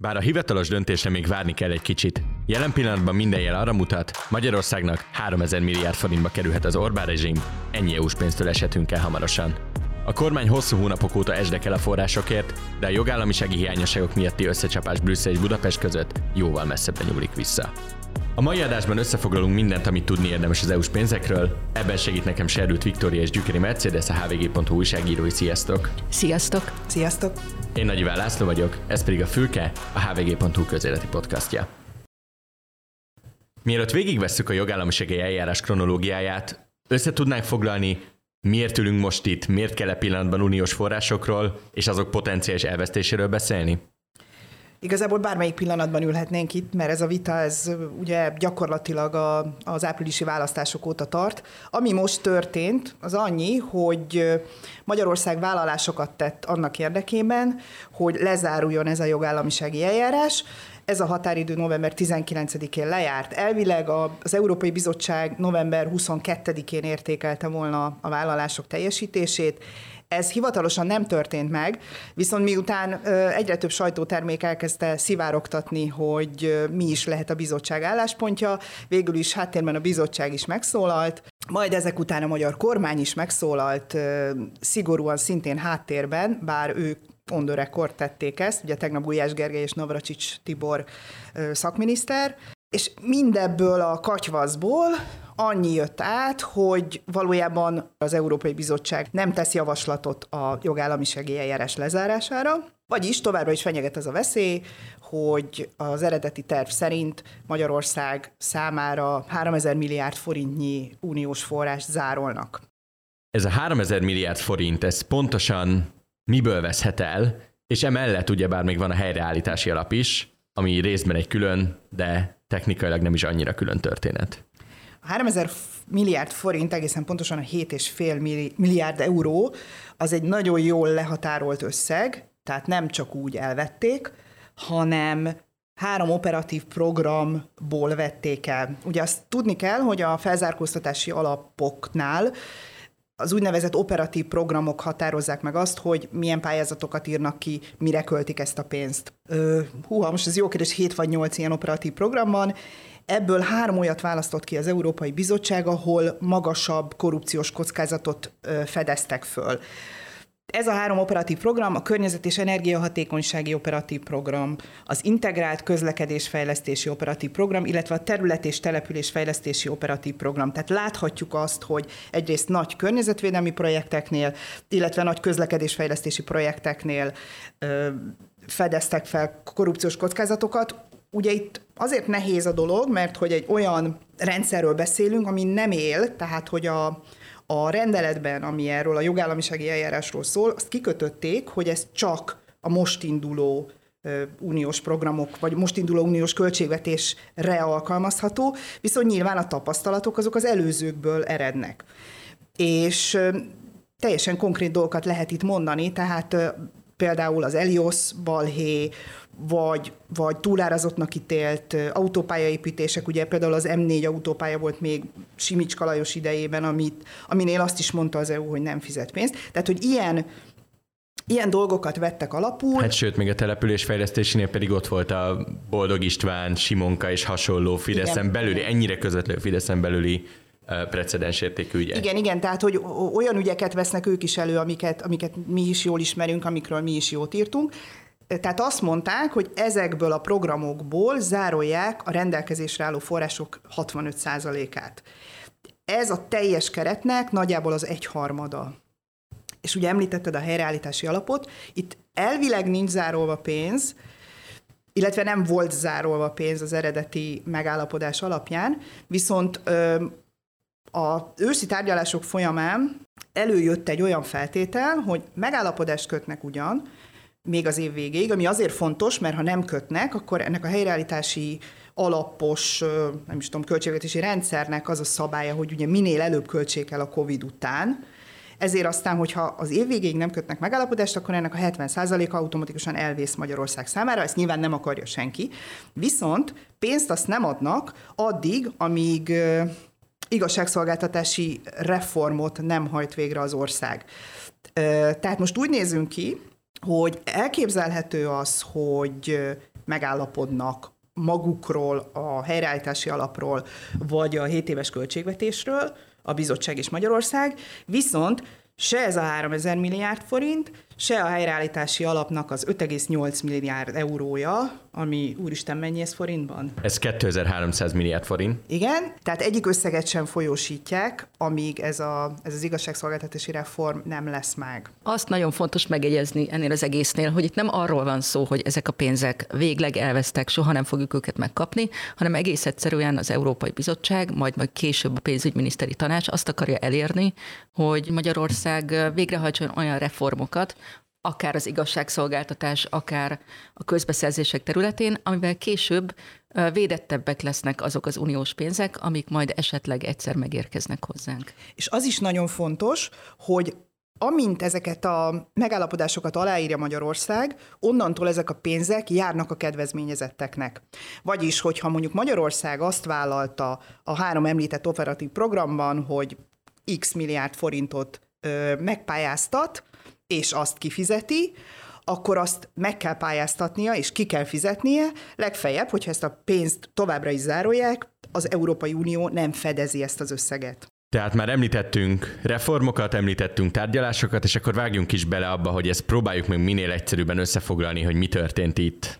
Bár a hivatalos döntésre még várni kell egy kicsit, jelen pillanatban minden jel arra mutat, Magyarországnak 3000 milliárd forintba kerülhet az Orbán rezsim, ennyi EU-s pénztől eshetünk el hamarosan. A kormány hosszú hónapok óta esdekel a forrásokért, de a jogállamisági hiányosságok miatti összecsapás Brüsszel és Budapest között jóval messzebbre nyúlik vissza. A mai adásban összefoglalunk mindent, amit tudni érdemes az EU-s pénzekről. Ebben segít nekem Serdült Viktória és Gyükeri Mercedes, a hvg.hu újságírói. Sziasztok! Sziasztok! Sziasztok! Én Nagy Iván László vagyok, ez pedig a Fülke, a hvg.hu közéleti podcastja. Mielőtt végigvesszük a jogállamisági eljárás kronológiáját, össze tudnánk foglalni, miért ülünk most itt, miért kell e pillanatban uniós forrásokról és azok potenciális elvesztéséről beszélni? Igazából bármelyik pillanatban ülhetnénk itt, mert ez a vita, ez ugye gyakorlatilag a, az áprilisi választások óta tart. Ami most történt, az annyi, hogy Magyarország vállalásokat tett annak érdekében, hogy lezáruljon ez a jogállamisági eljárás. Ez a határidő november 19-én lejárt. Elvileg az Európai Bizottság november 22-én értékelte volna a vállalások teljesítését, ez hivatalosan nem történt meg, viszont miután egyre több sajtótermék elkezdte szivárogtatni, hogy mi is lehet a bizottság álláspontja, végül is háttérben a bizottság is megszólalt, majd ezek után a magyar kormány is megszólalt, szigorúan szintén háttérben, bár ők on the record tették ezt, ugye tegnap Gulyás Gergely és Navracsics Tibor szakminiszter, és mindebből a katyvaszból annyi jött át, hogy valójában az Európai Bizottság nem tesz javaslatot a jogállamisági eljárás lezárására, vagyis továbbra is fenyeget az a veszély, hogy az eredeti terv szerint Magyarország számára 3000 milliárd forintnyi uniós forrás zárolnak. Ez a 3000 milliárd forint, ez pontosan miből veszhet el, és emellett ugyebár még van a helyreállítási alap is, ami részben egy külön, de technikailag nem is annyira külön történet. A 3000 milliárd forint, egészen pontosan a 7,5 milliárd euró, az egy nagyon jól lehatárolt összeg, tehát nem csak úgy elvették, hanem három operatív programból vették el. Ugye azt tudni kell, hogy a felzárkóztatási alapoknál az úgynevezett operatív programok határozzák meg azt, hogy milyen pályázatokat írnak ki, mire költik ezt a pénzt. Ö, húha, most ez jó kérdés, 7 vagy 8 ilyen operatív program van, Ebből három olyat választott ki az Európai Bizottság, ahol magasabb korrupciós kockázatot fedeztek föl. Ez a három operatív program, a környezet és energiahatékonysági operatív program, az integrált közlekedésfejlesztési operatív program, illetve a terület és településfejlesztési operatív program. Tehát láthatjuk azt, hogy egyrészt nagy környezetvédelmi projekteknél, illetve nagy közlekedésfejlesztési projekteknél ö, fedeztek fel korrupciós kockázatokat, Ugye itt azért nehéz a dolog, mert hogy egy olyan rendszerről beszélünk, ami nem él, tehát hogy a, a rendeletben, ami erről a jogállamisági eljárásról szól, azt kikötötték, hogy ez csak a most induló uniós programok, vagy most induló uniós költségvetésre alkalmazható, viszont nyilván a tapasztalatok azok az előzőkből erednek. És teljesen konkrét dolgokat lehet itt mondani, tehát például az Elios balhé, vagy, vagy túlárazottnak ítélt autópályaépítések, ugye például az M4 autópálya volt még Simics Kalajos idejében, amit, aminél azt is mondta az EU, hogy nem fizet pénzt. Tehát, hogy ilyen Ilyen dolgokat vettek alapul. Hát sőt, még a településfejlesztésénél pedig ott volt a Boldog István, Simonka és hasonló Fideszen igen, belüli, ennyire közvetlenül Fideszen belüli precedens értékű ügyek. Igen, igen, tehát hogy olyan ügyeket vesznek ők is elő, amiket, amiket mi is jól ismerünk, amikről mi is jót írtunk, tehát azt mondták, hogy ezekből a programokból zárolják a rendelkezésre álló források 65%-át. Ez a teljes keretnek nagyjából az egyharmada. És ugye említetted a helyreállítási alapot, itt elvileg nincs zárolva pénz, illetve nem volt zárolva pénz az eredeti megállapodás alapján, viszont ö, a őszi tárgyalások folyamán előjött egy olyan feltétel, hogy megállapodást kötnek ugyan, még az év végéig, ami azért fontos, mert ha nem kötnek, akkor ennek a helyreállítási alapos, nem is tudom, költségvetési rendszernek az a szabálya, hogy ugye minél előbb költsék el a COVID után, ezért aztán, hogyha az év végéig nem kötnek megállapodást, akkor ennek a 70%-a automatikusan elvész Magyarország számára, ezt nyilván nem akarja senki. Viszont pénzt azt nem adnak addig, amíg igazságszolgáltatási reformot nem hajt végre az ország. Tehát most úgy nézünk ki, hogy elképzelhető az, hogy megállapodnak magukról, a helyreállítási alapról, vagy a 7 éves költségvetésről, a bizottság és Magyarország, viszont se ez a 3000 milliárd forint, se a helyreállítási alapnak az 5,8 milliárd eurója, ami úristen mennyi ez forintban? Ez 2300 milliárd forint. Igen, tehát egyik összeget sem folyósítják, amíg ez, a, ez az igazságszolgáltatási reform nem lesz meg. Azt nagyon fontos megjegyezni ennél az egésznél, hogy itt nem arról van szó, hogy ezek a pénzek végleg elvesztek, soha nem fogjuk őket megkapni, hanem egész egyszerűen az Európai Bizottság, majd majd később a pénzügyminiszteri tanács azt akarja elérni, hogy Magyarország végrehajtson olyan reformokat, akár az igazságszolgáltatás, akár a közbeszerzések területén, amivel később védettebbek lesznek azok az uniós pénzek, amik majd esetleg egyszer megérkeznek hozzánk. És az is nagyon fontos, hogy amint ezeket a megállapodásokat aláírja Magyarország, onnantól ezek a pénzek járnak a kedvezményezetteknek. Vagyis, hogyha mondjuk Magyarország azt vállalta a három említett operatív programban, hogy x milliárd forintot megpályáztat, és azt kifizeti, akkor azt meg kell pályáztatnia, és ki kell fizetnie, legfeljebb, hogyha ezt a pénzt továbbra is zárolják, az Európai Unió nem fedezi ezt az összeget. Tehát már említettünk reformokat, említettünk tárgyalásokat, és akkor vágjunk is bele abba, hogy ezt próbáljuk meg minél egyszerűbben összefoglalni, hogy mi történt itt.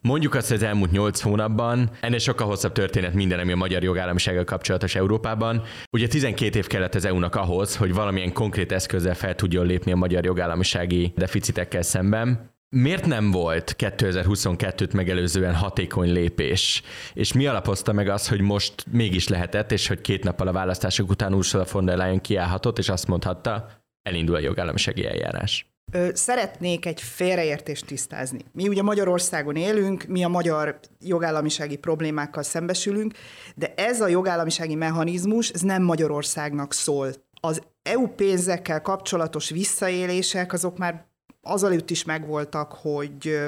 Mondjuk azt, hogy az elmúlt nyolc hónapban, ennél sokkal hosszabb történet minden, ami a magyar jogállamisággal kapcsolatos Európában. Ugye 12 év kellett az EU-nak ahhoz, hogy valamilyen konkrét eszközzel fel tudjon lépni a magyar jogállamisági deficitekkel szemben. Miért nem volt 2022-t megelőzően hatékony lépés? És mi alapozta meg az, hogy most mégis lehetett, és hogy két nappal a választások után Ursula von der Leyen kiállhatott, és azt mondhatta, elindul a jogállamisági eljárás? Szeretnék egy félreértést tisztázni. Mi ugye Magyarországon élünk, mi a magyar jogállamisági problémákkal szembesülünk, de ez a jogállamisági mechanizmus, ez nem Magyarországnak szól. Az EU pénzekkel kapcsolatos visszaélések, azok már azelőtt is megvoltak, hogy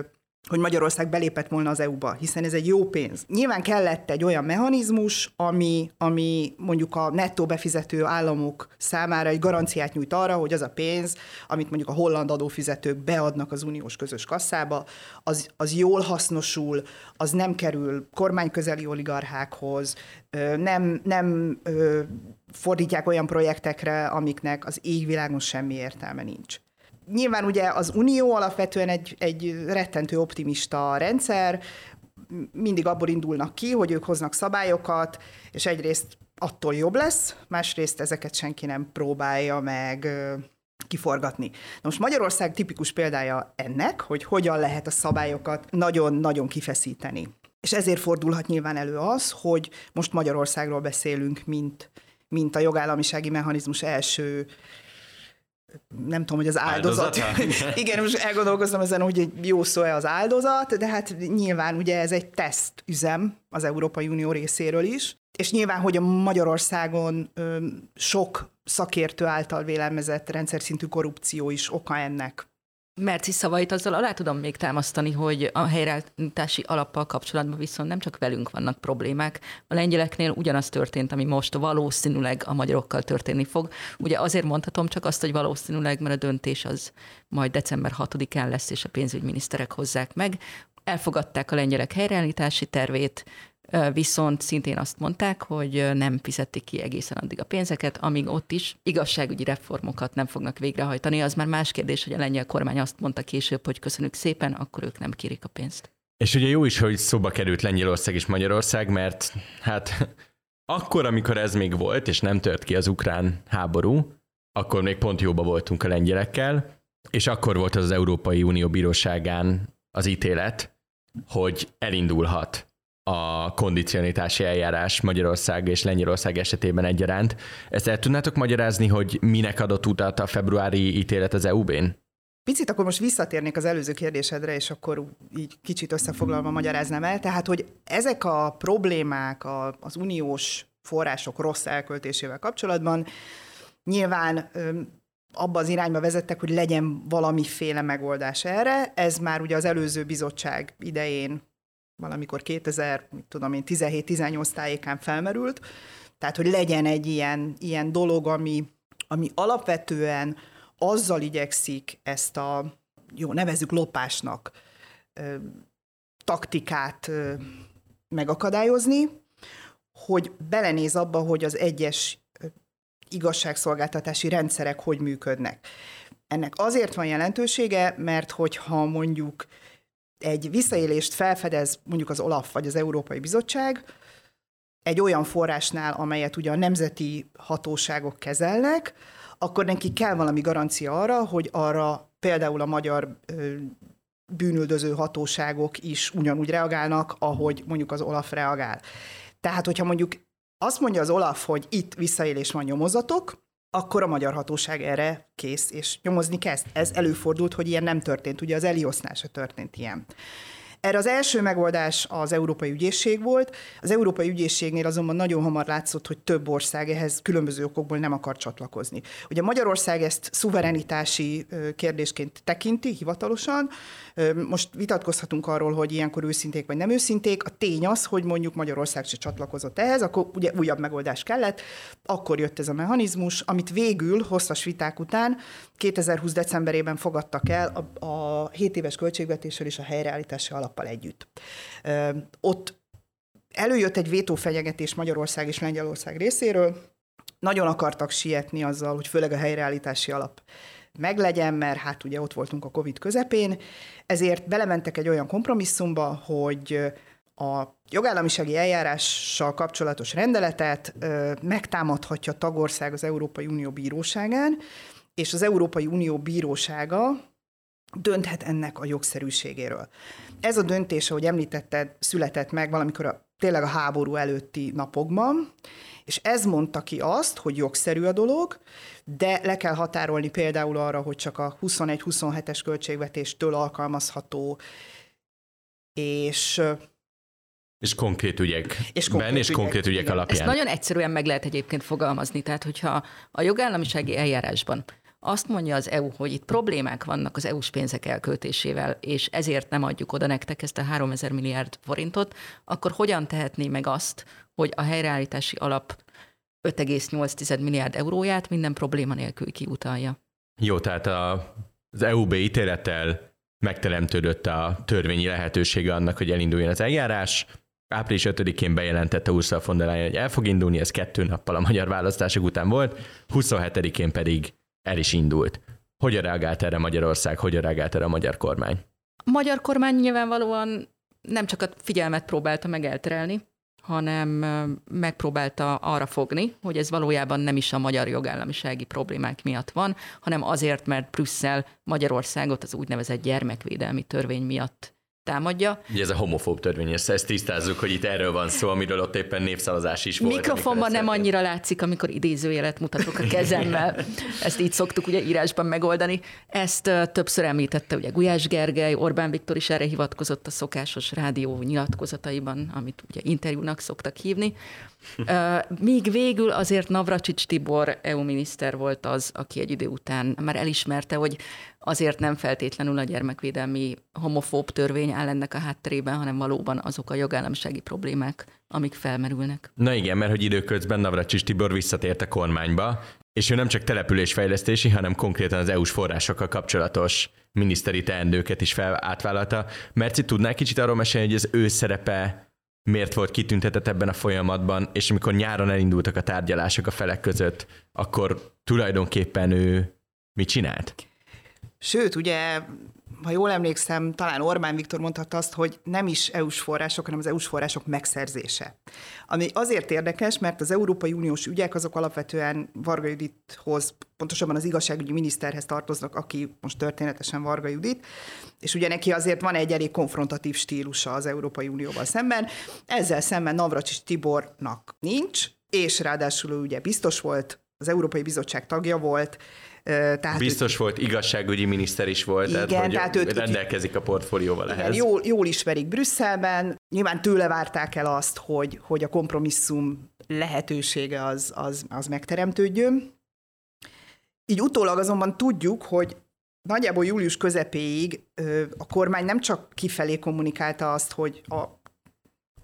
hogy Magyarország belépett volna az EU-ba, hiszen ez egy jó pénz. Nyilván kellett egy olyan mechanizmus, ami, ami mondjuk a nettó befizető államok számára egy garanciát nyújt arra, hogy az a pénz, amit mondjuk a holland adófizetők beadnak az uniós közös kasszába, az, az jól hasznosul, az nem kerül kormányközeli oligarchákhoz, nem, nem fordítják olyan projektekre, amiknek az égvilágon semmi értelme nincs. Nyilván ugye az Unió alapvetően egy, egy rettentő optimista rendszer, mindig abból indulnak ki, hogy ők hoznak szabályokat, és egyrészt attól jobb lesz, másrészt ezeket senki nem próbálja meg kiforgatni. Na most Magyarország tipikus példája ennek, hogy hogyan lehet a szabályokat nagyon-nagyon kifeszíteni. És ezért fordulhat nyilván elő az, hogy most Magyarországról beszélünk, mint, mint a jogállamisági mechanizmus első nem tudom, hogy az áldozat. Igen, most elgondolkoztam ezen, hogy jó szó-e az áldozat, de hát nyilván ugye ez egy teszt üzem az Európai Unió részéről is, és nyilván, hogy a Magyarországon ö, sok szakértő által vélelmezett rendszer szintű korrupció is oka ennek. Merci szavait azzal alá tudom még támasztani, hogy a helyreállítási alappal kapcsolatban viszont nem csak velünk vannak problémák. A lengyeleknél ugyanaz történt, ami most valószínűleg a magyarokkal történni fog. Ugye azért mondhatom csak azt, hogy valószínűleg, mert a döntés az majd december 6-án lesz, és a pénzügyminiszterek hozzák meg. Elfogadták a lengyelek helyreállítási tervét, viszont szintén azt mondták, hogy nem fizették ki egészen addig a pénzeket, amíg ott is igazságügyi reformokat nem fognak végrehajtani. Az már más kérdés, hogy a lengyel kormány azt mondta később, hogy köszönjük szépen, akkor ők nem kérik a pénzt. És ugye jó is, hogy szóba került Lengyelország és Magyarország, mert hát akkor, amikor ez még volt, és nem tört ki az ukrán háború, akkor még pont jóba voltunk a lengyelekkel, és akkor volt az, az Európai Unió bíróságán az ítélet, hogy elindulhat a kondicionitási eljárás Magyarország és Lengyelország esetében egyaránt. Ezt el tudnátok magyarázni, hogy minek adott utat a februári ítélet az EU-bén? Picit akkor most visszatérnék az előző kérdésedre, és akkor így kicsit összefoglalva magyaráznám el. Tehát, hogy ezek a problémák az uniós források rossz elköltésével kapcsolatban nyilván abba az irányba vezettek, hogy legyen valamiféle megoldás erre. Ez már ugye az előző bizottság idején valamikor 2000, mit tudom én, 17-18 tájékán felmerült, tehát hogy legyen egy ilyen, ilyen dolog, ami, ami alapvetően azzal igyekszik ezt a, jó, nevezzük lopásnak, taktikát megakadályozni, hogy belenéz abba, hogy az egyes igazságszolgáltatási rendszerek hogy működnek. Ennek azért van jelentősége, mert hogyha mondjuk egy visszaélést felfedez mondjuk az OLAF vagy az Európai Bizottság, egy olyan forrásnál, amelyet ugye a nemzeti hatóságok kezelnek, akkor neki kell valami garancia arra, hogy arra például a magyar bűnüldöző hatóságok is ugyanúgy reagálnak, ahogy mondjuk az Olaf reagál. Tehát, hogyha mondjuk azt mondja az Olaf, hogy itt visszaélés van nyomozatok, akkor a magyar hatóság erre kész, és nyomozni kezd. Ez előfordult, hogy ilyen nem történt. Ugye az Eliosznál se történt ilyen. Erre az első megoldás az Európai Ügyészség volt. Az Európai Ügyészségnél azonban nagyon hamar látszott, hogy több ország ehhez különböző okokból nem akar csatlakozni. Ugye Magyarország ezt szuverenitási kérdésként tekinti hivatalosan. Most vitatkozhatunk arról, hogy ilyenkor őszinték vagy nem őszinték. A tény az, hogy mondjuk Magyarország se csatlakozott ehhez, akkor ugye újabb megoldás kellett. Akkor jött ez a mechanizmus, amit végül hosszas viták után 2020. decemberében fogadtak el a, a 7 éves költségvetéssel és a helyreállítási alappal együtt. Ott előjött egy vétófenyegetés Magyarország és Lengyelország részéről, nagyon akartak sietni azzal, hogy főleg a helyreállítási alap meglegyen, mert hát ugye ott voltunk a Covid közepén, ezért belementek egy olyan kompromisszumba, hogy a jogállamisági eljárással kapcsolatos rendeletet megtámadhatja tagország az Európai Unió bíróságán, és az Európai Unió bírósága dönthet ennek a jogszerűségéről. Ez a döntés, ahogy említetted, született meg valamikor a, tényleg a háború előtti napokban, és ez mondta ki azt, hogy jogszerű a dolog, de le kell határolni például arra, hogy csak a 21-27-es költségvetéstől alkalmazható, és és konkrét ügyek és konkrét, és konkrét ügyek, ügyek alapján. Ezt nagyon egyszerűen meg lehet egyébként fogalmazni. Tehát, hogyha a jogállamisági eljárásban azt mondja az EU, hogy itt problémák vannak az EU-s pénzek elköltésével, és ezért nem adjuk oda nektek ezt a 3000 milliárd forintot, akkor hogyan tehetné meg azt, hogy a helyreállítási alap 5,8 milliárd euróját minden probléma nélkül kiutalja? Jó, tehát a, az EUB ítélettel megteremtődött a törvényi lehetősége annak, hogy elinduljon az eljárás. Április 5-én bejelentette Ursula von der Leyen, hogy el fog indulni, ez kettő nappal a magyar választások után volt, 27-én pedig el is indult. Hogyan reagált erre Magyarország, hogyan reagált erre a magyar kormány? A magyar kormány nyilvánvalóan nem csak a figyelmet próbálta meg elterelni, hanem megpróbálta arra fogni, hogy ez valójában nem is a magyar jogállamisági problémák miatt van, hanem azért, mert Brüsszel Magyarországot az úgynevezett gyermekvédelmi törvény miatt támadja. Ugye ez a homofób törvény, ezt, ezt tisztázzuk, hogy itt erről van szó, amiről ott éppen népszavazás is volt. Mikrofonban nem annyira látszik, amikor idézőjelet mutatok a kezemmel. Ezt így szoktuk ugye írásban megoldani. Ezt többször említette ugye Gulyás Gergely, Orbán Viktor is erre hivatkozott a szokásos rádió nyilatkozataiban, amit ugye interjúnak szoktak hívni. Míg végül azért Navracsics Tibor EU miniszter volt az, aki egy idő után már elismerte, hogy azért nem feltétlenül a gyermekvédelmi homofób törvény áll ennek a hátterében, hanem valóban azok a jogállamisági problémák, amik felmerülnek. Na igen, mert hogy időközben Navracsics Tibor visszatért a kormányba, és ő nem csak településfejlesztési, hanem konkrétan az EU-s forrásokkal kapcsolatos miniszteri teendőket is fel átvállalta. Merci, tudnál kicsit arról mesélni, hogy az ő szerepe miért volt kitüntetett ebben a folyamatban, és amikor nyáron elindultak a tárgyalások a felek között, akkor tulajdonképpen ő mit csinált? Sőt, ugye, ha jól emlékszem, talán Orbán Viktor mondhatta azt, hogy nem is EU-s források, hanem az EU-s források megszerzése. Ami azért érdekes, mert az Európai Uniós ügyek azok alapvetően Varga Judithoz, pontosabban az igazságügyi miniszterhez tartoznak, aki most történetesen Varga Judit, és ugye neki azért van egy elég konfrontatív stílusa az Európai Unióval szemben. Ezzel szemben Navracsis Tibornak nincs, és ráadásul ő ugye biztos volt, az Európai Bizottság tagja volt, tehát Biztos ő, volt, igazságügyi miniszter is volt, igen, tehát, tehát őt, rendelkezik a portfólióval igen, ehhez. Jól, jól ismerik Brüsszelben, nyilván tőle várták el azt, hogy, hogy a kompromisszum lehetősége az, az, az megteremtődjön. Így utólag azonban tudjuk, hogy nagyjából július közepéig a kormány nem csak kifelé kommunikálta azt, hogy a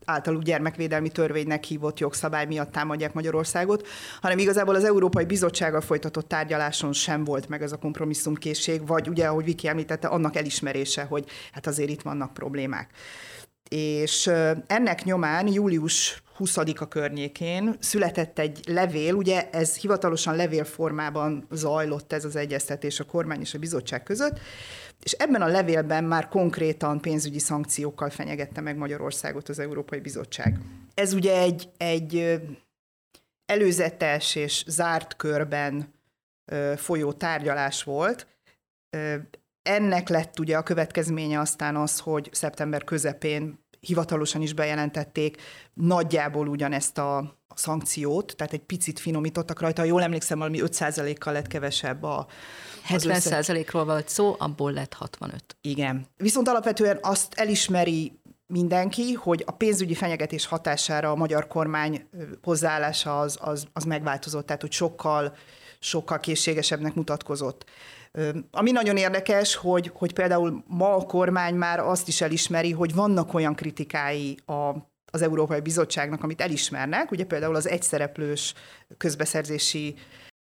általuk gyermekvédelmi törvénynek hívott jogszabály miatt támadják Magyarországot, hanem igazából az Európai Bizottsággal folytatott tárgyaláson sem volt meg ez a kompromisszumkészség, vagy ugye, ahogy Viki említette, annak elismerése, hogy hát azért itt vannak problémák. És ennek nyomán július 20-a környékén született egy levél, ugye ez hivatalosan levélformában zajlott ez az egyeztetés a kormány és a bizottság között, és ebben a levélben már konkrétan pénzügyi szankciókkal fenyegette meg Magyarországot az Európai Bizottság. Ez ugye egy, egy előzetes és zárt körben folyó tárgyalás volt. Ennek lett ugye a következménye aztán az, hogy szeptember közepén hivatalosan is bejelentették nagyjából ugyanezt a szankciót, tehát egy picit finomítottak rajta. Jól emlékszem, valami 5%-kal lett kevesebb a 70%-ról volt szó, abból lett 65. Igen. Viszont alapvetően azt elismeri mindenki, hogy a pénzügyi fenyegetés hatására a magyar kormány hozzáállása az, az, az megváltozott, tehát hogy sokkal, sokkal készségesebbnek mutatkozott. Ami nagyon érdekes, hogy, hogy például ma a kormány már azt is elismeri, hogy vannak olyan kritikái a, az Európai Bizottságnak, amit elismernek, ugye például az egyszereplős közbeszerzési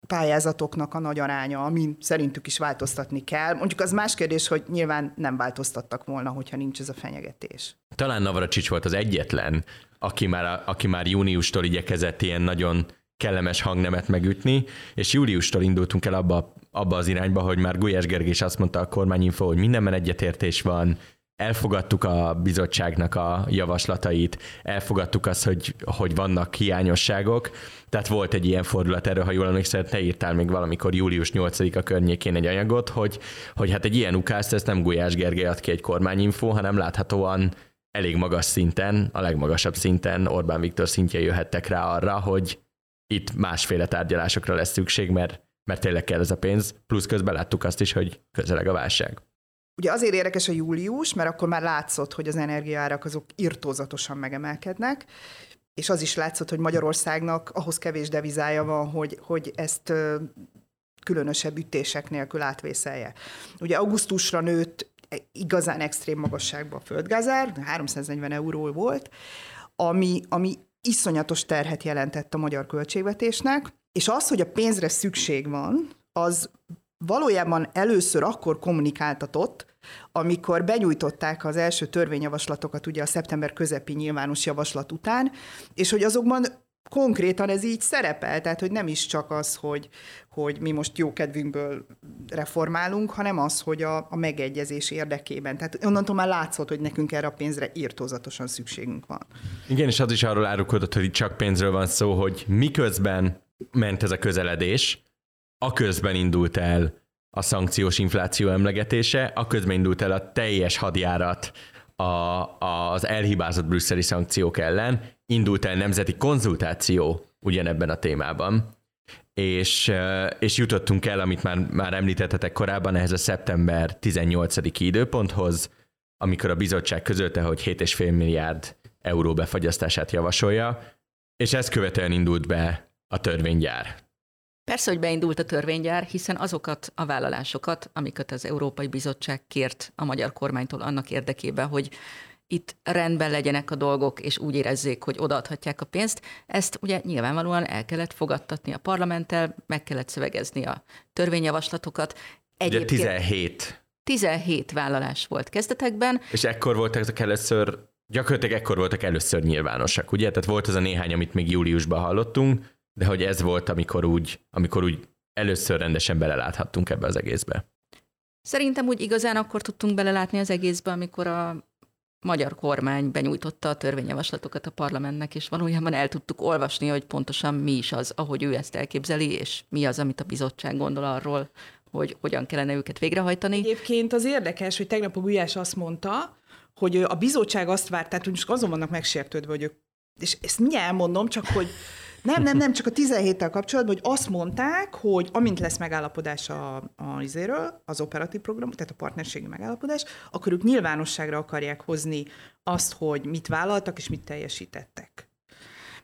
pályázatoknak a nagy aránya, amin szerintük is változtatni kell. Mondjuk az más kérdés, hogy nyilván nem változtattak volna, hogyha nincs ez a fenyegetés. Talán Navracsics volt az egyetlen, aki már, aki már júniustól igyekezett ilyen nagyon kellemes hangnemet megütni, és júliustól indultunk el abba, abba az irányba, hogy már Gulyás Gergés azt mondta a kormányinfo, hogy mindenben egyetértés van, elfogadtuk a bizottságnak a javaslatait, elfogadtuk azt, hogy, hogy vannak hiányosságok, tehát volt egy ilyen fordulat erről, ha jól emlékszel, te írtál még valamikor július 8-a környékén egy anyagot, hogy, hogy hát egy ilyen ukászt, ezt nem Gulyás Gergely ad ki egy kormányinfo, hanem láthatóan elég magas szinten, a legmagasabb szinten Orbán Viktor szintje jöhettek rá arra, hogy itt másféle tárgyalásokra lesz szükség, mert, mert tényleg kell ez a pénz, plusz közben láttuk azt is, hogy közeleg a válság. Ugye azért érdekes a július, mert akkor már látszott, hogy az energiaárak azok irtózatosan megemelkednek, és az is látszott, hogy Magyarországnak ahhoz kevés devizája van, hogy, hogy ezt különösebb ütések nélkül átvészelje. Ugye augusztusra nőtt igazán extrém magasságban a földgázár, 340 euró volt, ami, ami iszonyatos terhet jelentett a magyar költségvetésnek, és az, hogy a pénzre szükség van, az valójában először akkor kommunikáltatott, amikor benyújtották az első törvényjavaslatokat ugye a szeptember közepi nyilvános javaslat után, és hogy azokban konkrétan ez így szerepel, tehát hogy nem is csak az, hogy, hogy mi most jó kedvünkből reformálunk, hanem az, hogy a, a megegyezés érdekében. Tehát onnantól már látszott, hogy nekünk erre a pénzre írtózatosan szükségünk van. Igen, és az is arról árulkodott, hogy itt csak pénzről van szó, hogy miközben ment ez a közeledés, a közben indult el a szankciós infláció emlegetése, a közben indult el a teljes hadjárat a, az elhibázott brüsszeli szankciók ellen, indult el nemzeti konzultáció ugyanebben a témában, és, és jutottunk el, amit már, már említettetek korábban, ehhez a szeptember 18. időponthoz, amikor a bizottság közölte, hogy 7,5 milliárd euró befagyasztását javasolja, és ezt követően indult be a törvénygyár. Persze, hogy beindult a törvénygyár, hiszen azokat a vállalásokat, amiket az Európai Bizottság kért a magyar kormánytól annak érdekében, hogy itt rendben legyenek a dolgok, és úgy érezzék, hogy odaadhatják a pénzt. Ezt ugye nyilvánvalóan el kellett fogadtatni a parlamenttel, meg kellett szövegezni a törvényjavaslatokat. Egyébként ugye 17. 17 vállalás volt kezdetekben. És ekkor voltak ezek először, gyakorlatilag ekkor voltak először nyilvánosak, ugye? Tehát volt az a néhány, amit még júliusban hallottunk, de hogy ez volt, amikor úgy, amikor úgy először rendesen beleláthattunk ebbe az egészbe. Szerintem úgy igazán akkor tudtunk belelátni az egészbe, amikor a magyar kormány benyújtotta a törvényjavaslatokat a parlamentnek, és valójában el tudtuk olvasni, hogy pontosan mi is az, ahogy ő ezt elképzeli, és mi az, amit a bizottság gondol arról, hogy hogyan kellene őket végrehajtani. Egyébként az érdekes, hogy tegnap a Gulyás azt mondta, hogy a bizottság azt várt, tehát most azon vannak megsértődve, hogy ők, és ezt mindjárt elmondom, csak hogy nem, nem, nem, csak a 17-tel kapcsolatban, hogy azt mondták, hogy amint lesz megállapodás a, a izéről, az operatív program, tehát a partnerségi megállapodás, akkor ők nyilvánosságra akarják hozni azt, hogy mit vállaltak és mit teljesítettek.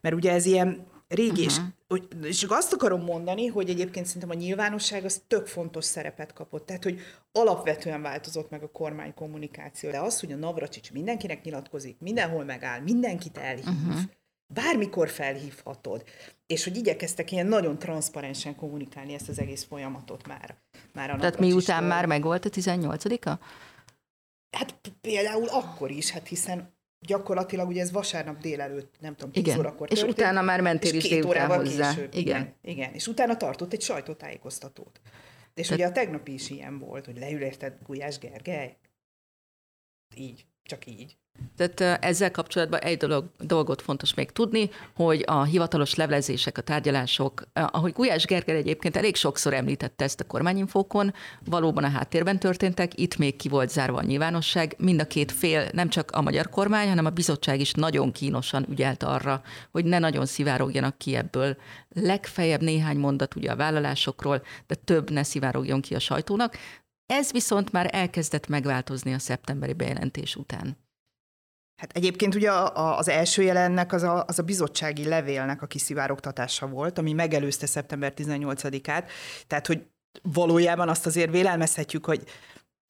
Mert ugye ez ilyen régi, uh-huh. és, és azt akarom mondani, hogy egyébként szerintem a nyilvánosság az tök fontos szerepet kapott. Tehát, hogy alapvetően változott meg a kormány kommunikáció. De az, hogy a Navracsics mindenkinek nyilatkozik, mindenhol megáll, mindenkit elhív, uh-huh bármikor felhívhatod. És hogy igyekeztek ilyen nagyon transzparensen kommunikálni ezt az egész folyamatot már. már a Tehát miután már megvolt a 18-a? Hát például akkor is, hát hiszen gyakorlatilag ugye ez vasárnap délelőtt, nem tudom, 10 igen. órakor És történt, utána már mentél is délután hozzá. Később, igen. igen. Igen, és utána tartott egy sajtótájékoztatót. És Te... ugye a tegnapi is ilyen volt, hogy leül érted Gulyás Gergely? Így, csak így. Tehát ezzel kapcsolatban egy dolog, dolgot fontos még tudni, hogy a hivatalos levelezések, a tárgyalások, ahogy Gulyás Gergely egyébként elég sokszor említette ezt a kormányinfókon, valóban a háttérben történtek, itt még ki volt zárva a nyilvánosság. Mind a két fél, nem csak a magyar kormány, hanem a bizottság is nagyon kínosan ügyelt arra, hogy ne nagyon szivárogjanak ki ebből. Legfeljebb néhány mondat ugye a vállalásokról, de több ne szivárogjon ki a sajtónak. Ez viszont már elkezdett megváltozni a szeptemberi bejelentés után. Hát egyébként ugye az első jelennek az a, az a bizottsági levélnek a kiszivárogtatása volt, ami megelőzte szeptember 18-át. Tehát, hogy valójában azt azért vélelmezhetjük, hogy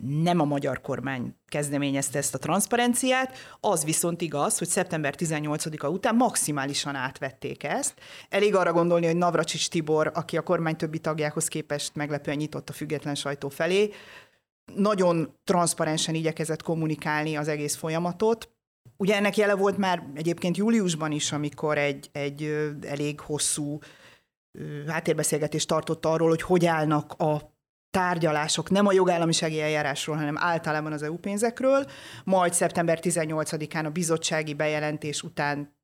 nem a magyar kormány kezdeményezte ezt a transzparenciát, az viszont igaz, hogy szeptember 18-a után maximálisan átvették ezt. Elég arra gondolni, hogy Navracsics Tibor, aki a kormány többi tagjához képest meglepően nyitott a független sajtó felé, nagyon transzparensen igyekezett kommunikálni az egész folyamatot, Ugye ennek jele volt már egyébként júliusban is, amikor egy, egy elég hosszú háttérbeszélgetést tartott arról, hogy hogy állnak a tárgyalások nem a jogállamisági eljárásról, hanem általában az EU pénzekről, majd szeptember 18-án a bizottsági bejelentés után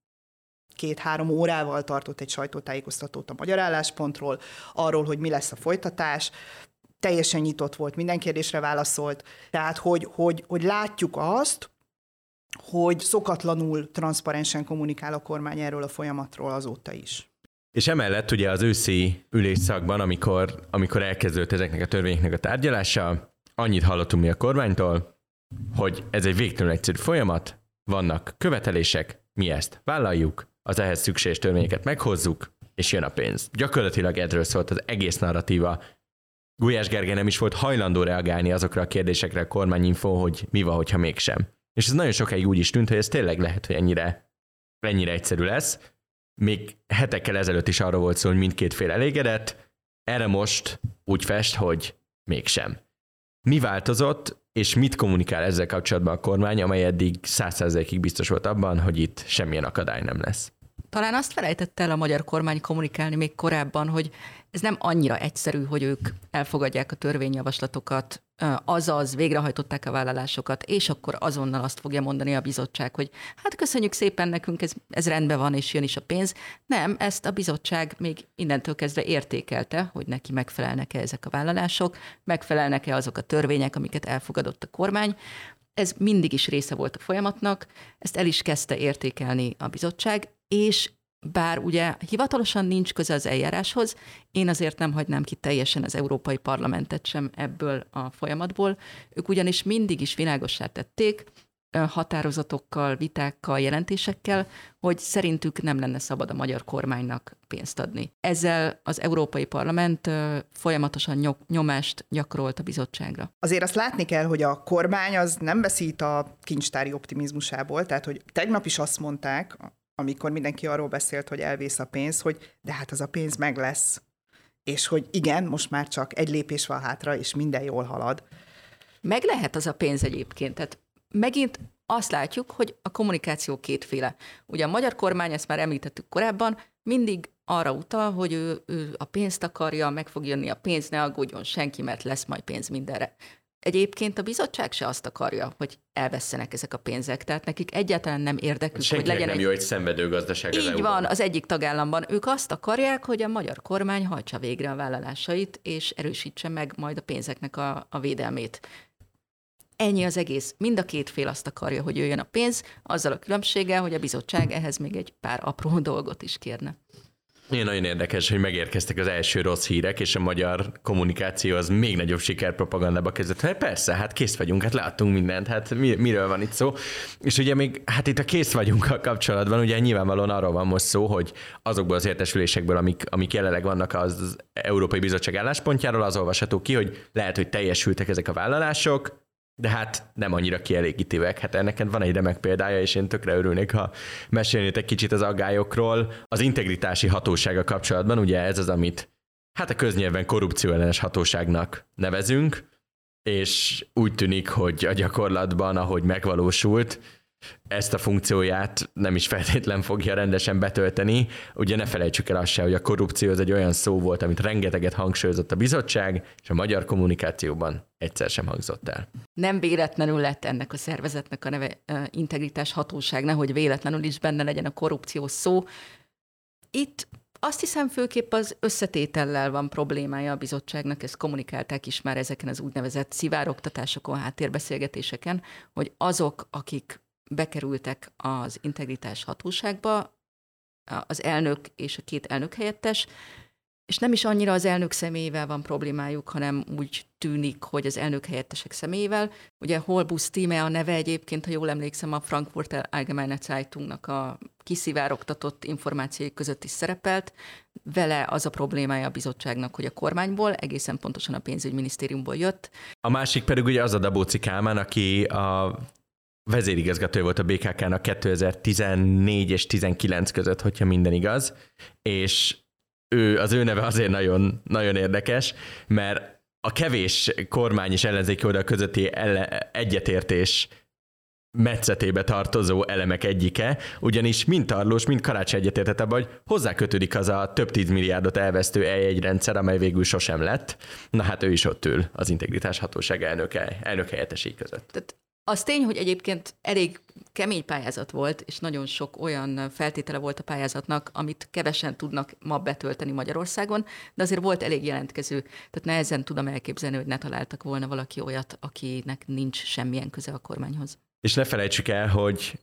két-három órával tartott egy sajtótájékoztatót a magyar álláspontról, arról, hogy mi lesz a folytatás, teljesen nyitott volt, minden kérdésre válaszolt, tehát hogy, hogy, hogy látjuk azt, hogy szokatlanul transzparensen kommunikál a kormány erről a folyamatról azóta is. És emellett ugye az őszi ülésszakban, amikor, amikor elkezdődött ezeknek a törvényeknek a tárgyalása, annyit hallottunk mi a kormánytól, hogy ez egy végtelenül egyszerű folyamat, vannak követelések, mi ezt vállaljuk, az ehhez szükséges törvényeket meghozzuk, és jön a pénz. Gyakorlatilag erről szólt az egész narratíva. Gulyás Gergely nem is volt hajlandó reagálni azokra a kérdésekre a kormányinfo, hogy mi van, hogyha mégsem. És ez nagyon sokáig úgy is tűnt, hogy ez tényleg lehet, hogy ennyire, ennyire egyszerű lesz. Még hetekkel ezelőtt is arra volt szó, hogy mindkét fél elégedett, erre most úgy fest, hogy mégsem. Mi változott, és mit kommunikál ezzel kapcsolatban a kormány, amely eddig százszerzékig biztos volt abban, hogy itt semmilyen akadály nem lesz? Talán azt felejtett el a magyar kormány kommunikálni még korábban, hogy ez nem annyira egyszerű, hogy ők elfogadják a törvényjavaslatokat, azaz végrehajtották a vállalásokat, és akkor azonnal azt fogja mondani a bizottság, hogy hát köszönjük szépen nekünk, ez, ez rendben van, és jön is a pénz. Nem, ezt a bizottság még innentől kezdve értékelte, hogy neki megfelelnek-e ezek a vállalások, megfelelnek-e azok a törvények, amiket elfogadott a kormány. Ez mindig is része volt a folyamatnak, ezt el is kezdte értékelni a bizottság, és bár ugye hivatalosan nincs köze az eljáráshoz, én azért nem hagynám ki teljesen az Európai Parlamentet sem ebből a folyamatból. Ők ugyanis mindig is világossá tették, határozatokkal, vitákkal, jelentésekkel, hogy szerintük nem lenne szabad a magyar kormánynak pénzt adni. Ezzel az Európai Parlament folyamatosan nyomást gyakorolt a bizottságra. Azért azt látni kell, hogy a kormány az nem veszít a kincstári optimizmusából, tehát hogy tegnap is azt mondták amikor mindenki arról beszélt, hogy elvész a pénz, hogy de hát az a pénz meg lesz. És hogy igen, most már csak egy lépés van hátra, és minden jól halad. Meg lehet az a pénz egyébként. Tehát megint azt látjuk, hogy a kommunikáció kétféle. Ugye a magyar kormány, ezt már említettük korábban, mindig arra utal, hogy ő, ő a pénzt akarja, meg fog jönni a pénz, ne aggódjon senki, mert lesz majd pénz mindenre. Egyébként a bizottság se azt akarja, hogy elvesztenek ezek a pénzek, tehát nekik egyáltalán nem érdekük, Senkinek hogy legyen nem egy... jó egy szenvedő gazdaság Így az van, az egyik tagállamban. Ők azt akarják, hogy a magyar kormány hajtsa végre a vállalásait, és erősítse meg majd a pénzeknek a, a védelmét. Ennyi az egész. Mind a két fél azt akarja, hogy jöjjön a pénz, azzal a különbséggel, hogy a bizottság ehhez még egy pár apró dolgot is kérne. Igen, nagyon érdekes, hogy megérkeztek az első rossz hírek, és a magyar kommunikáció az még nagyobb sikerpropagandába kezdett. Hát persze, hát kész vagyunk, hát láttunk mindent, hát mi, miről van itt szó. És ugye még, hát itt a kész vagyunk a kapcsolatban, ugye nyilvánvalóan arról van most szó, hogy azokból az értesülésekből, amik, amik jelenleg vannak az Európai Bizottság álláspontjáról, az olvasható ki, hogy lehet, hogy teljesültek ezek a vállalások, de hát nem annyira kielégítőek. Hát ennek van egy remek példája, és én tökre örülnék, ha mesélnétek kicsit az aggályokról. Az integritási hatósága kapcsolatban, ugye ez az, amit hát a köznyelven korrupcióellenes hatóságnak nevezünk, és úgy tűnik, hogy a gyakorlatban, ahogy megvalósult, ezt a funkcióját nem is feltétlen fogja rendesen betölteni. Ugye ne felejtsük el azt se, hogy a korrupció az egy olyan szó volt, amit rengeteget hangsúlyozott a bizottság, és a magyar kommunikációban egyszer sem hangzott el. Nem véletlenül lett ennek a szervezetnek a neve integritás hatóság, nehogy véletlenül is benne legyen a korrupció szó. Itt azt hiszem főképp az összetétellel van problémája a bizottságnak, ezt kommunikálták is már ezeken az úgynevezett szivároktatásokon, háttérbeszélgetéseken, hogy azok, akik bekerültek az integritás hatóságba, az elnök és a két elnök helyettes, és nem is annyira az elnök személyével van problémájuk, hanem úgy tűnik, hogy az elnök helyettesek személyével. Ugye Holbus Tíme a neve egyébként, ha jól emlékszem, a Frankfurter Allgemeine Zeitungnak a kiszivárogtatott információi között is szerepelt. Vele az a problémája a bizottságnak, hogy a kormányból, egészen pontosan a pénzügyminisztériumból jött. A másik pedig ugye az a Dabóci Kálmán, aki a vezérigazgatója volt a BKK-nak 2014 és 19 között, hogyha minden igaz, és ő, az ő neve azért nagyon, nagyon érdekes, mert a kevés kormány és ellenzéki oldal közötti ele- egyetértés metszetébe tartozó elemek egyike, ugyanis mind Tarlós, mind Karácsony egyetértett abban, hogy hozzákötődik az a több tíz milliárdot elvesztő egy rendszer, amely végül sosem lett. Na hát ő is ott ül az integritás hatóság elnöke, elnök helyetteség között. Tehát az tény, hogy egyébként elég kemény pályázat volt, és nagyon sok olyan feltétele volt a pályázatnak, amit kevesen tudnak ma betölteni Magyarországon, de azért volt elég jelentkező. Tehát nehezen tudom elképzelni, hogy ne találtak volna valaki olyat, akinek nincs semmilyen köze a kormányhoz. És ne felejtsük el, hogy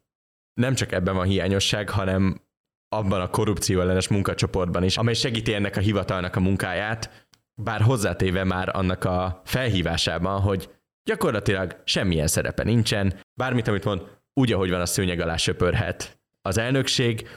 nem csak ebben van hiányosság, hanem abban a korrupció ellenes munkacsoportban is, amely segíti ennek a hivatalnak a munkáját, bár hozzátéve már annak a felhívásában, hogy Gyakorlatilag semmilyen szerepe nincsen, bármit, amit mond, úgy, ahogy van, a szőnyeg alá söpörhet az elnökség.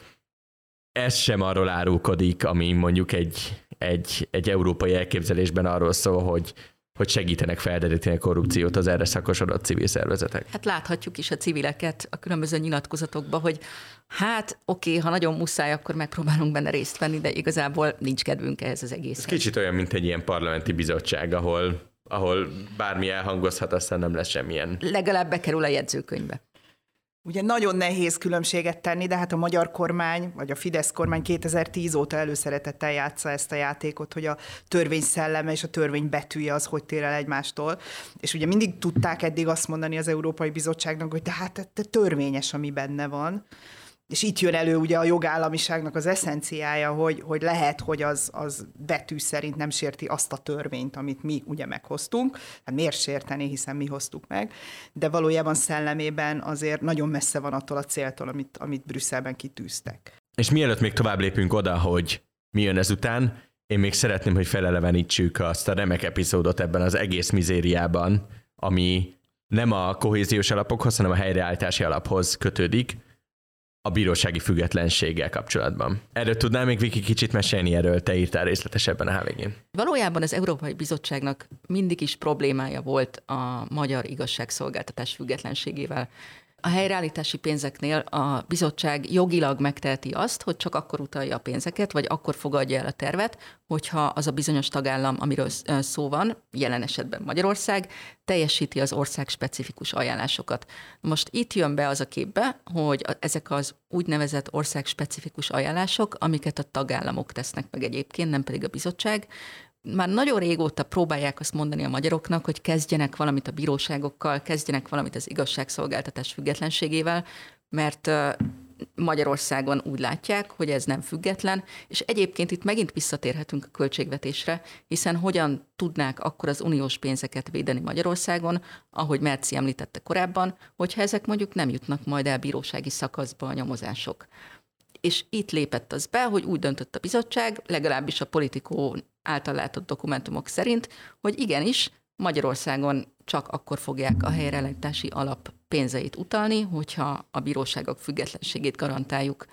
Ez sem arról árulkodik, ami mondjuk egy, egy, egy európai elképzelésben arról szól, hogy hogy segítenek felderíteni a korrupciót az erre szakosodott civil szervezetek. Hát láthatjuk is a civileket a különböző nyilatkozatokban, hogy hát oké, okay, ha nagyon muszáj, akkor megpróbálunk benne részt venni, de igazából nincs kedvünk ehhez az egész. Ez kicsit olyan, mint egy ilyen parlamenti bizottság, ahol ahol bármi elhangozhat, aztán nem lesz semmilyen. Legalább bekerül a jegyzőkönyvbe. Ugye nagyon nehéz különbséget tenni, de hát a magyar kormány, vagy a Fidesz kormány 2010 óta előszeretettel játsza ezt a játékot, hogy a törvény szelleme és a törvény betűje az hogy tér el egymástól. És ugye mindig tudták eddig azt mondani az Európai Bizottságnak, hogy de hát te törvényes, ami benne van és itt jön elő ugye a jogállamiságnak az eszenciája, hogy, hogy lehet, hogy az, az betű szerint nem sérti azt a törvényt, amit mi ugye meghoztunk. Hát miért sérteni, hiszen mi hoztuk meg, de valójában szellemében azért nagyon messze van attól a céltól, amit, amit Brüsszelben kitűztek. És mielőtt még tovább lépünk oda, hogy mi jön ezután, én még szeretném, hogy felelevenítsük azt a remek epizódot ebben az egész mizériában, ami nem a kohéziós alapokhoz, hanem a helyreállítási alaphoz kötődik, a bírósági függetlenséggel kapcsolatban. Erről tudnál még Viki kicsit mesélni, erről te írtál részletesebben a hvg Valójában az Európai Bizottságnak mindig is problémája volt a magyar igazságszolgáltatás függetlenségével. A helyreállítási pénzeknél a bizottság jogilag megteheti azt, hogy csak akkor utalja a pénzeket, vagy akkor fogadja el a tervet, hogyha az a bizonyos tagállam, amiről szó van, jelen esetben Magyarország, teljesíti az ország specifikus ajánlásokat. Most itt jön be az a képbe, hogy ezek az úgynevezett ország specifikus ajánlások, amiket a tagállamok tesznek meg egyébként, nem pedig a bizottság, már nagyon régóta próbálják azt mondani a magyaroknak, hogy kezdjenek valamit a bíróságokkal, kezdjenek valamit az igazságszolgáltatás függetlenségével, mert Magyarországon úgy látják, hogy ez nem független, és egyébként itt megint visszatérhetünk a költségvetésre, hiszen hogyan tudnák akkor az uniós pénzeket védeni Magyarországon, ahogy Merci említette korábban, hogyha ezek mondjuk nem jutnak majd el bírósági szakaszba a nyomozások. És itt lépett az be, hogy úgy döntött a bizottság, legalábbis a politikó által látott dokumentumok szerint, hogy igenis Magyarországon csak akkor fogják a helyreállítási alap pénzeit utalni, hogyha a bíróságok függetlenségét garantáljuk.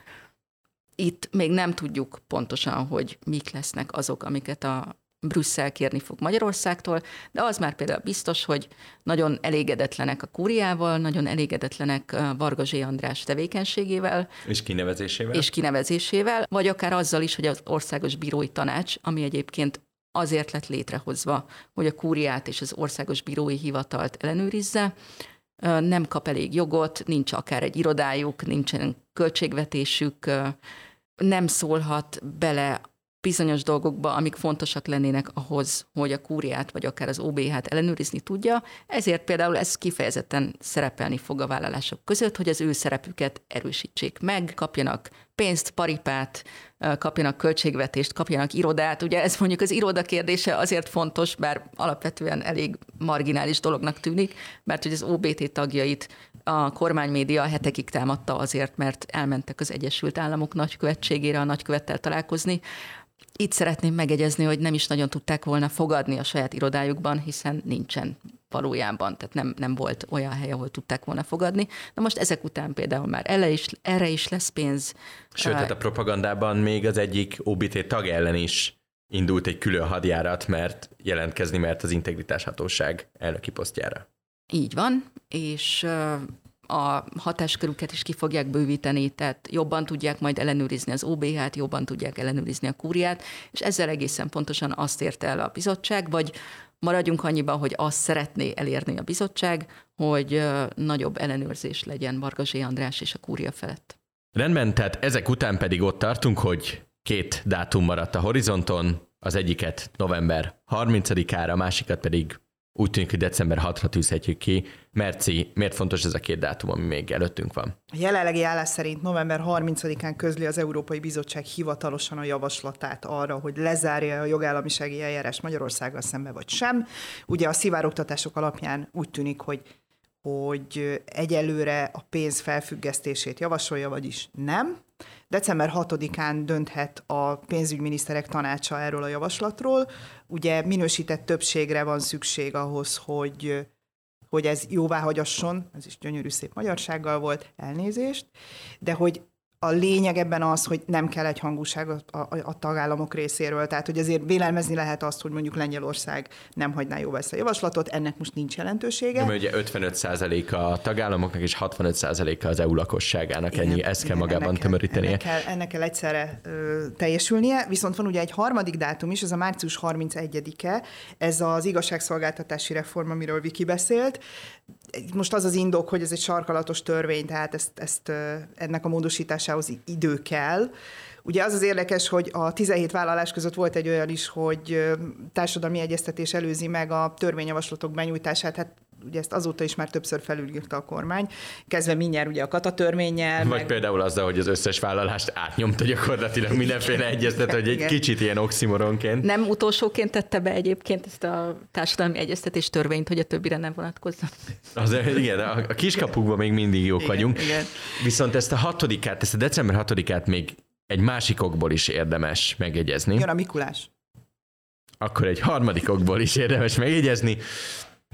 Itt még nem tudjuk pontosan, hogy mik lesznek azok, amiket a Brüsszel kérni fog Magyarországtól, de az már például biztos, hogy nagyon elégedetlenek a kúriával, nagyon elégedetlenek Varga Zsé András tevékenységével. És kinevezésével. És kinevezésével, vagy akár azzal is, hogy az Országos Bírói Tanács, ami egyébként azért lett létrehozva, hogy a kúriát és az Országos Bírói Hivatalt ellenőrizze, nem kap elég jogot, nincs akár egy irodájuk, nincsen költségvetésük, nem szólhat bele bizonyos dolgokba, amik fontosak lennének ahhoz, hogy a kúriát vagy akár az OBH-t ellenőrizni tudja. Ezért például ez kifejezetten szerepelni fog a vállalások között, hogy az ő szerepüket erősítsék meg, kapjanak pénzt, paripát, kapjanak költségvetést, kapjanak irodát. Ugye ez mondjuk az iroda kérdése azért fontos, bár alapvetően elég marginális dolognak tűnik, mert hogy az OBT tagjait a kormánymédia hetekig támadta azért, mert elmentek az Egyesült Államok nagykövetségére a nagykövettel találkozni, itt szeretném megegyezni, hogy nem is nagyon tudták volna fogadni a saját irodájukban, hiszen nincsen valójában, tehát nem, nem volt olyan hely, ahol tudták volna fogadni. Na most ezek után például már erre is, erre is lesz pénz. Sőt, tehát a propagandában még az egyik OBT tag ellen is indult egy külön hadjárat, mert jelentkezni mert az integritás hatóság elnöki posztjára. Így van, és a hatáskörüket is ki fogják bővíteni, tehát jobban tudják majd ellenőrizni az OBH-t, jobban tudják ellenőrizni a kúriát, és ezzel egészen pontosan azt érte el a bizottság, vagy maradjunk annyiban, hogy azt szeretné elérni a bizottság, hogy nagyobb ellenőrzés legyen Varga András és a kúria felett. Rendben, tehát ezek után pedig ott tartunk, hogy két dátum maradt a horizonton, az egyiket november 30-ára, a másikat pedig úgy tűnik, hogy december 6-ra tűzhetjük ki. Merci, miért fontos ez a két dátum, ami még előttünk van? A jelenlegi állás szerint november 30-án közli az Európai Bizottság hivatalosan a javaslatát arra, hogy lezárja a jogállamisági eljárás Magyarországgal szembe vagy sem. Ugye a szivárogtatások alapján úgy tűnik, hogy hogy egyelőre a pénz felfüggesztését javasolja, vagyis nem. December 6-án dönthet a pénzügyminiszterek tanácsa erről a javaslatról. Ugye minősített többségre van szükség ahhoz, hogy hogy ez jóvá hagyasson, ez is gyönyörű szép magyarsággal volt, elnézést, de hogy a lényeg ebben az, hogy nem kell egy hangúság a, a, a tagállamok részéről. Tehát, hogy azért vélelmezni lehet azt, hogy mondjuk Lengyelország nem hagyná jóvá ezt a javaslatot, ennek most nincs jelentősége. De ugye 55% a tagállamoknak és 65% az EU lakosságának igen, ennyi, ezt kell igen, magában ennek, tömörítenie. Ennek kell, ennek kell egyszerre ö, teljesülnie, viszont van ugye egy harmadik dátum is, ez a március 31-e, ez az igazságszolgáltatási reform, amiről Viki beszélt most az az indok, hogy ez egy sarkalatos törvény, tehát ezt, ezt ennek a módosításához idő kell. Ugye az az érdekes, hogy a 17 vállalás között volt egy olyan is, hogy társadalmi egyeztetés előzi meg a törvényjavaslatok benyújtását, hát ugye ezt azóta is már többször felülírta a kormány, kezdve mindjárt ugye a katatörménnyel. Vagy meg... például azzal, hogy az összes vállalást átnyomta gyakorlatilag mindenféle egyeztet, hogy egy Igen. kicsit ilyen oximoronként. Nem utolsóként tette be egyébként ezt a társadalmi egyeztetés törvényt, hogy a többire nem vonatkozzon. Az, igen, a, a kiskapukban még mindig jók igen, vagyunk. Igen. Viszont ezt a hatodikát, ezt a december hatodikát még egy másik okból is érdemes megjegyezni. Jön a Mikulás. Akkor egy harmadik okból is érdemes megjegyezni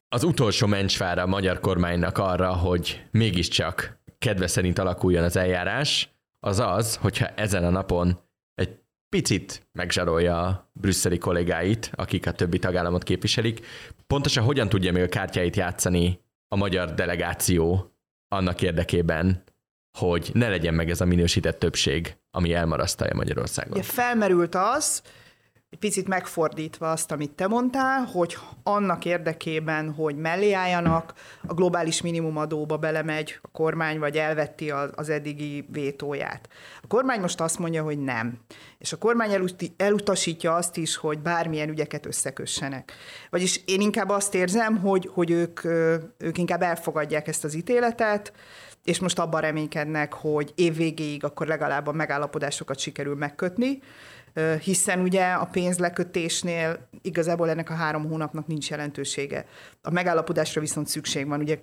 az utolsó mencsvára a magyar kormánynak arra, hogy mégiscsak kedve szerint alakuljon az eljárás, az az, hogyha ezen a napon egy picit megzsarolja a brüsszeli kollégáit, akik a többi tagállamot képviselik. Pontosan hogyan tudja még a kártyáit játszani a magyar delegáció annak érdekében, hogy ne legyen meg ez a minősített többség, ami elmarasztalja Magyarországot. Ja, felmerült az, picit megfordítva azt, amit te mondtál, hogy annak érdekében, hogy mellé álljanak, a globális minimumadóba belemegy a kormány, vagy elvetti az eddigi vétóját. A kormány most azt mondja, hogy nem. És a kormány elutasítja azt is, hogy bármilyen ügyeket összekössenek. Vagyis én inkább azt érzem, hogy, hogy ők, ők inkább elfogadják ezt az ítéletet, és most abban reménykednek, hogy évvégéig akkor legalább a megállapodásokat sikerül megkötni, hiszen ugye a pénzlekötésnél igazából ennek a három hónapnak nincs jelentősége. A megállapodásra viszont szükség van, ugye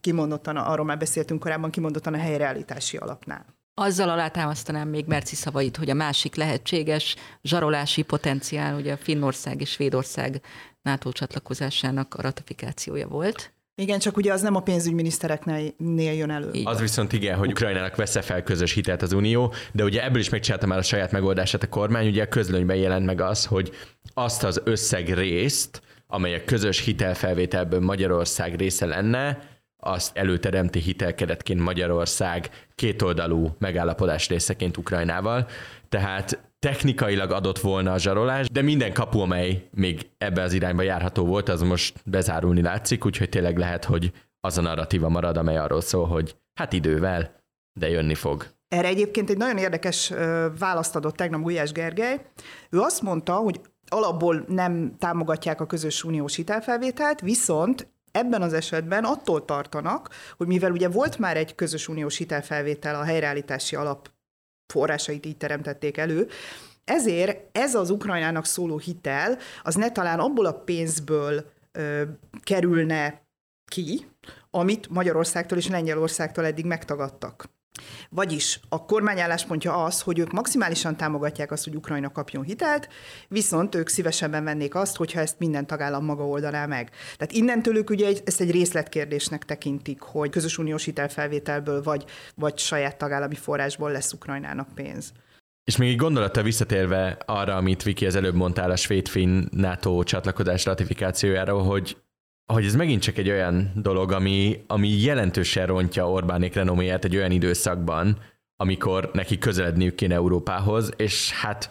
kimondottan, arról már beszéltünk korábban, kimondottan a helyreállítási alapnál. Azzal alátámasztanám még Merci szavait, hogy a másik lehetséges zsarolási potenciál, ugye a Finnország és Svédország NATO csatlakozásának a ratifikációja volt. Igen, csak ugye az nem a pénzügyminisztereknél jön elő. Így. Az viszont igen, hogy Ukrajnának vesz fel közös hitelt az Unió, de ugye ebből is megcsinálta már a saját megoldását a kormány, ugye a közlönyben jelent meg az, hogy azt az összeg részt, amely a közös hitelfelvételből Magyarország része lenne, azt előteremti hitelkeretként Magyarország kétoldalú megállapodás részeként Ukrajnával. Tehát technikailag adott volna a zsarolás, de minden kapu, amely még ebbe az irányba járható volt, az most bezárulni látszik, úgyhogy tényleg lehet, hogy az a narratíva marad, amely arról szól, hogy hát idővel, de jönni fog. Erre egyébként egy nagyon érdekes választ adott tegnap Gulyás Gergely. Ő azt mondta, hogy alapból nem támogatják a közös uniós hitelfelvételt, viszont ebben az esetben attól tartanak, hogy mivel ugye volt már egy közös uniós hitelfelvétel a helyreállítási alap forrásait így teremtették elő, ezért ez az Ukrajnának szóló hitel, az ne talán abból a pénzből ö, kerülne ki, amit Magyarországtól és Lengyelországtól eddig megtagadtak. Vagyis a kormány álláspontja az, hogy ők maximálisan támogatják azt, hogy Ukrajna kapjon hitelt, viszont ők szívesebben vennék azt, hogyha ezt minden tagállam maga oldaná meg. Tehát innentől ők ugye ezt egy részletkérdésnek tekintik, hogy közös uniós hitelfelvételből vagy, vagy saját tagállami forrásból lesz Ukrajnának pénz. És még egy gondolata visszatérve arra, amit Viki az előbb mondtál a svéd-finn NATO csatlakozás ratifikációjára, hogy hogy ez megint csak egy olyan dolog, ami, ami jelentősen rontja Orbánék renoméját egy olyan időszakban, amikor neki közeledniük kéne Európához, és hát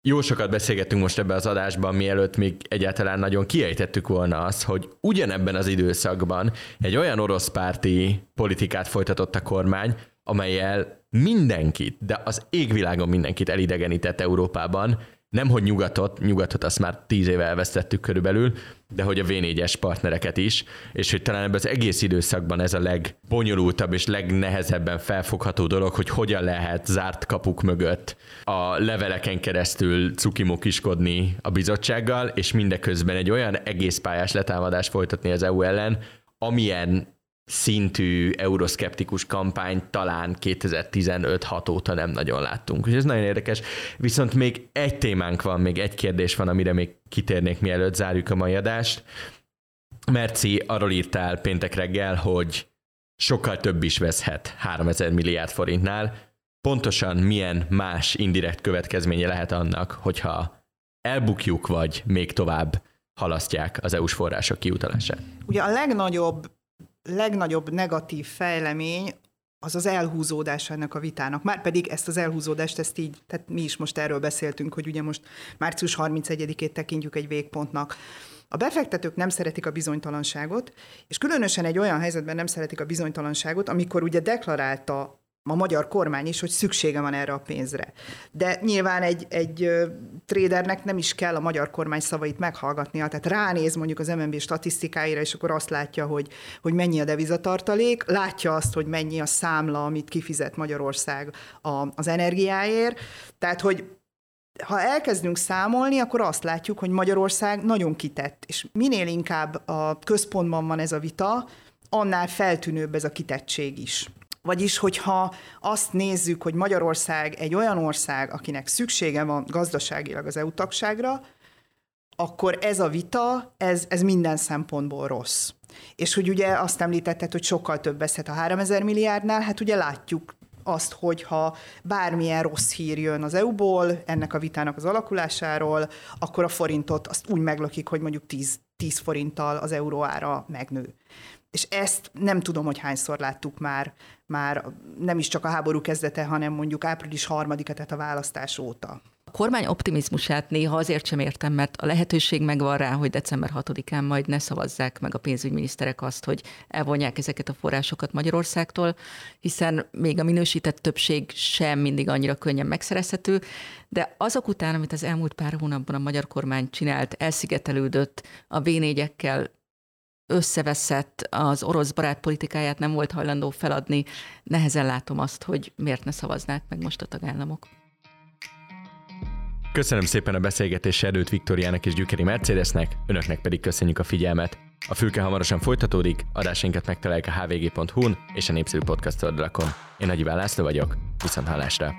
jó sokat beszélgettünk most ebben az adásban, mielőtt még egyáltalán nagyon kiejtettük volna azt, hogy ugyanebben az időszakban egy olyan orosz párti politikát folytatott a kormány, amelyel mindenkit, de az égvilágon mindenkit elidegenített Európában, nem hogy nyugatot, nyugatot azt már tíz éve elvesztettük körülbelül, de hogy a V4-es partnereket is, és hogy talán ebben az egész időszakban ez a legbonyolultabb és legnehezebben felfogható dolog, hogy hogyan lehet zárt kapuk mögött a leveleken keresztül cukimokiskodni a bizottsággal, és mindeközben egy olyan egész pályás letámadást folytatni az EU ellen, amilyen szintű euroszkeptikus kampányt talán 2015-6 óta nem nagyon láttunk. És ez nagyon érdekes. Viszont még egy témánk van, még egy kérdés van, amire még kitérnék, mielőtt zárjuk a mai adást. Merci, arról írtál péntek reggel, hogy sokkal több is veszhet 3000 milliárd forintnál. Pontosan milyen más indirekt következménye lehet annak, hogyha elbukjuk, vagy még tovább halasztják az EU-s források kiutalását? Ugye a legnagyobb legnagyobb negatív fejlemény az az elhúzódás ennek a vitának. Már pedig ezt az elhúzódást, ezt így, tehát mi is most erről beszéltünk, hogy ugye most március 31-ét tekintjük egy végpontnak. A befektetők nem szeretik a bizonytalanságot, és különösen egy olyan helyzetben nem szeretik a bizonytalanságot, amikor ugye deklarálta a magyar kormány is, hogy szüksége van erre a pénzre. De nyilván egy, egy tradernek nem is kell a magyar kormány szavait meghallgatnia, tehát ránéz mondjuk az MNB statisztikáira, és akkor azt látja, hogy, hogy mennyi a devizatartalék, látja azt, hogy mennyi a számla, amit kifizet Magyarország a, az energiáért, tehát hogy ha elkezdünk számolni, akkor azt látjuk, hogy Magyarország nagyon kitett, és minél inkább a központban van ez a vita, annál feltűnőbb ez a kitettség is. Vagyis, hogyha azt nézzük, hogy Magyarország egy olyan ország, akinek szüksége van gazdaságilag az EU tagságra, akkor ez a vita, ez, ez minden szempontból rossz. És hogy ugye azt említetted, hogy sokkal több veszhet a 3000 milliárdnál, hát ugye látjuk azt, hogyha bármilyen rossz hír jön az EU-ból, ennek a vitának az alakulásáról, akkor a forintot azt úgy meglökik, hogy mondjuk 10, 10 forinttal az euró ára megnő és ezt nem tudom, hogy hányszor láttuk már, már nem is csak a háború kezdete, hanem mondjuk április harmadika, tehát a választás óta. A kormány optimizmusát néha azért sem értem, mert a lehetőség megvan rá, hogy december 6-án majd ne szavazzák meg a pénzügyminiszterek azt, hogy elvonják ezeket a forrásokat Magyarországtól, hiszen még a minősített többség sem mindig annyira könnyen megszerezhető, de azok után, amit az elmúlt pár hónapban a magyar kormány csinált, elszigetelődött a v összeveszett, az orosz barát politikáját nem volt hajlandó feladni, nehezen látom azt, hogy miért ne szavaznák meg most a tagállamok. Köszönöm szépen a beszélgetés erőt Viktoriának és Gyükeri Mercedesnek, önöknek pedig köszönjük a figyelmet. A fülke hamarosan folytatódik, adásainkat megtalálják a hvg.hu-n és a Népszerű Podcast oldalakon. Én Nagy Iván László vagyok, viszont hallásra!